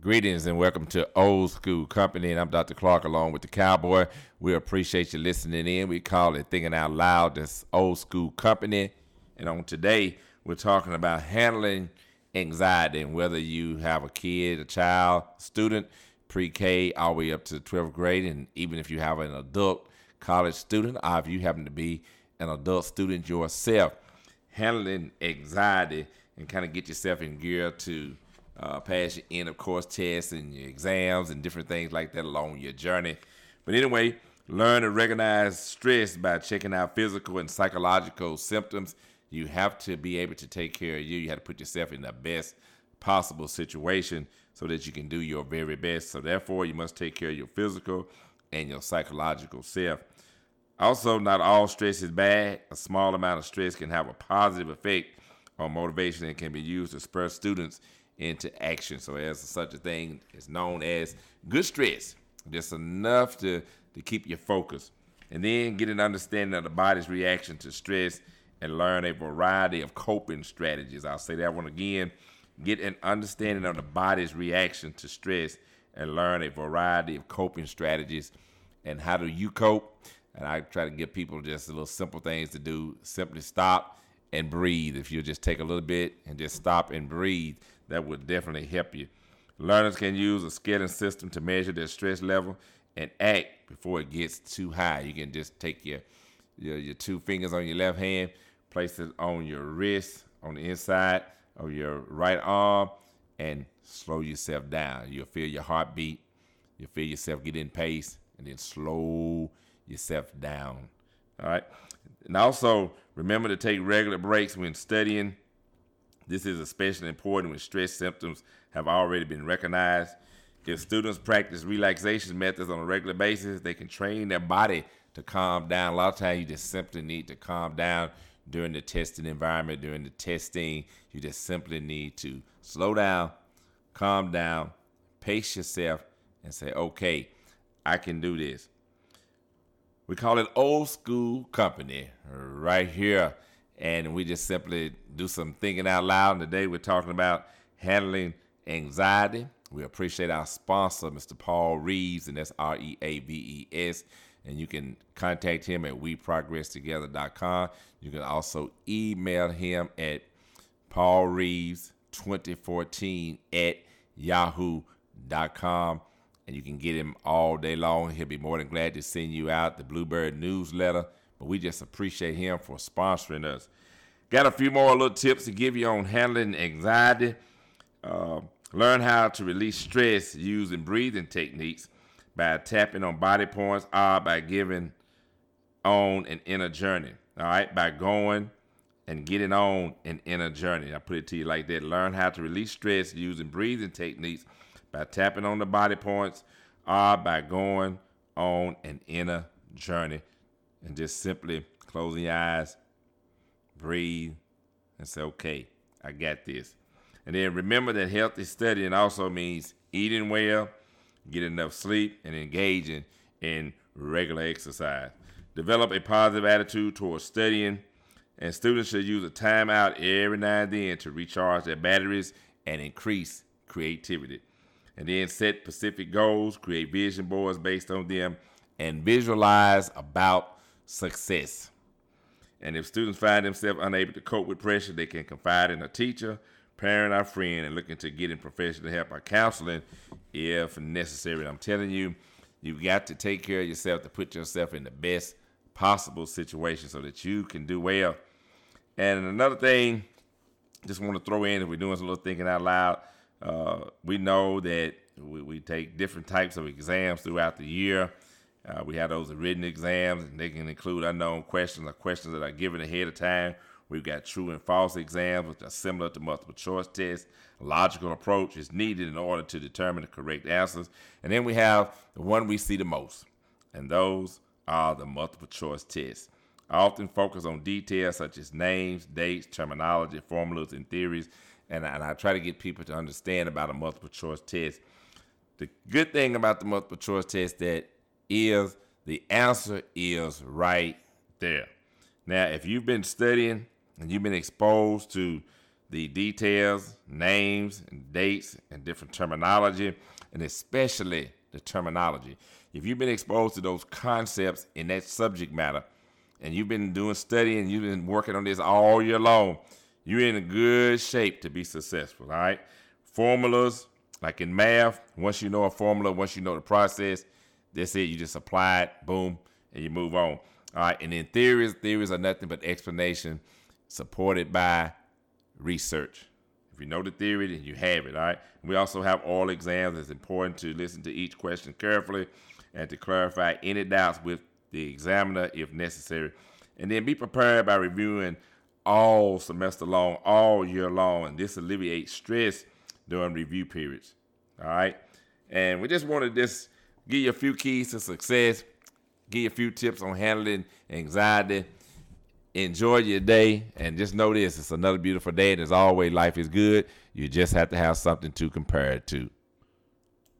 Greetings and welcome to Old School Company. And I'm Dr. Clark along with the Cowboy. We appreciate you listening in. We call it Thinking Out Loud. This Old School Company. And on today, we're talking about handling anxiety and whether you have a kid, a child, student, pre K, all the way up to 12th grade, and even if you have an adult college student, or if you happen to be an adult student yourself, handling anxiety and kind of get yourself in gear to uh, pass your end of course tests and your exams and different things like that along your journey. But anyway, learn to recognize stress by checking out physical and psychological symptoms. You have to be able to take care of you. You have to put yourself in the best possible situation so that you can do your very best. So therefore, you must take care of your physical and your psychological self. Also, not all stress is bad. A small amount of stress can have a positive effect on motivation and can be used to spur students into action. So there's such a thing is known as good stress, just enough to, to keep your focus. And then get an understanding of the body's reaction to stress and learn a variety of coping strategies. I'll say that one again. Get an understanding of the body's reaction to stress and learn a variety of coping strategies. And how do you cope? And I try to give people just a little simple things to do. Simply stop and breathe. If you just take a little bit and just stop and breathe, that would definitely help you. Learners can use a scaling system to measure their stress level and act before it gets too high. You can just take your, your, your two fingers on your left hand, place it on your wrist on the inside of your right arm, and slow yourself down. You'll feel your heartbeat. You'll feel yourself get in pace, and then slow yourself down. All right. And also remember to take regular breaks when studying this is especially important when stress symptoms have already been recognized. If students practice relaxation methods on a regular basis, they can train their body to calm down. A lot of times, you just simply need to calm down during the testing environment, during the testing. You just simply need to slow down, calm down, pace yourself, and say, okay, I can do this. We call it old school company right here and we just simply do some thinking out loud. And today we're talking about handling anxiety. We appreciate our sponsor, Mr. Paul Reeves, and that's R E A V E S. And you can contact him at weprogresstogether.com. You can also email him at paulreeves2014 at yahoo.com. And you can get him all day long. He'll be more than glad to send you out the Bluebird newsletter but we just appreciate him for sponsoring us. Got a few more little tips to give you on handling anxiety. Uh, learn how to release stress using breathing techniques by tapping on body points or by giving on an inner journey. All right, by going and getting on an inner journey. I put it to you like that. Learn how to release stress using breathing techniques by tapping on the body points or by going on an inner journey and just simply closing your eyes, breathe, and say, okay, I got this. And then remember that healthy studying also means eating well, get enough sleep, and engaging in regular exercise. Develop a positive attitude towards studying, and students should use a timeout every now and then to recharge their batteries and increase creativity. And then set specific goals, create vision boards based on them, and visualize about success. And if students find themselves unable to cope with pressure, they can confide in a teacher, parent, or friend, and look into getting professional help or counseling if necessary. I'm telling you, you've got to take care of yourself to put yourself in the best possible situation so that you can do well. And another thing, just want to throw in if we're doing some little thinking out loud, uh, we know that we, we take different types of exams throughout the year. Uh, we have those written exams, and they can include unknown questions or questions that are given ahead of time. We've got true and false exams, which are similar to multiple choice tests. Logical approach is needed in order to determine the correct answers. And then we have the one we see the most, and those are the multiple choice tests. I often focus on details such as names, dates, terminology, formulas, and theories, and I, and I try to get people to understand about a multiple choice test. The good thing about the multiple choice test that is the answer is right there. Now, if you've been studying and you've been exposed to the details, names, and dates, and different terminology, and especially the terminology. If you've been exposed to those concepts in that subject matter, and you've been doing studying, and you've been working on this all year long, you're in good shape to be successful. All right. Formulas, like in math, once you know a formula, once you know the process, that's it. You just apply it, boom, and you move on. All right. And then theories, theories are nothing but explanation supported by research. If you know the theory, then you have it. All right. We also have all exams. It's important to listen to each question carefully and to clarify any doubts with the examiner if necessary. And then be prepared by reviewing all semester long, all year long. And this alleviates stress during review periods. All right. And we just wanted to just give you a few keys to success, give you a few tips on handling anxiety. Enjoy your day and just know this it's another beautiful day. And as always, life is good. You just have to have something to compare it to.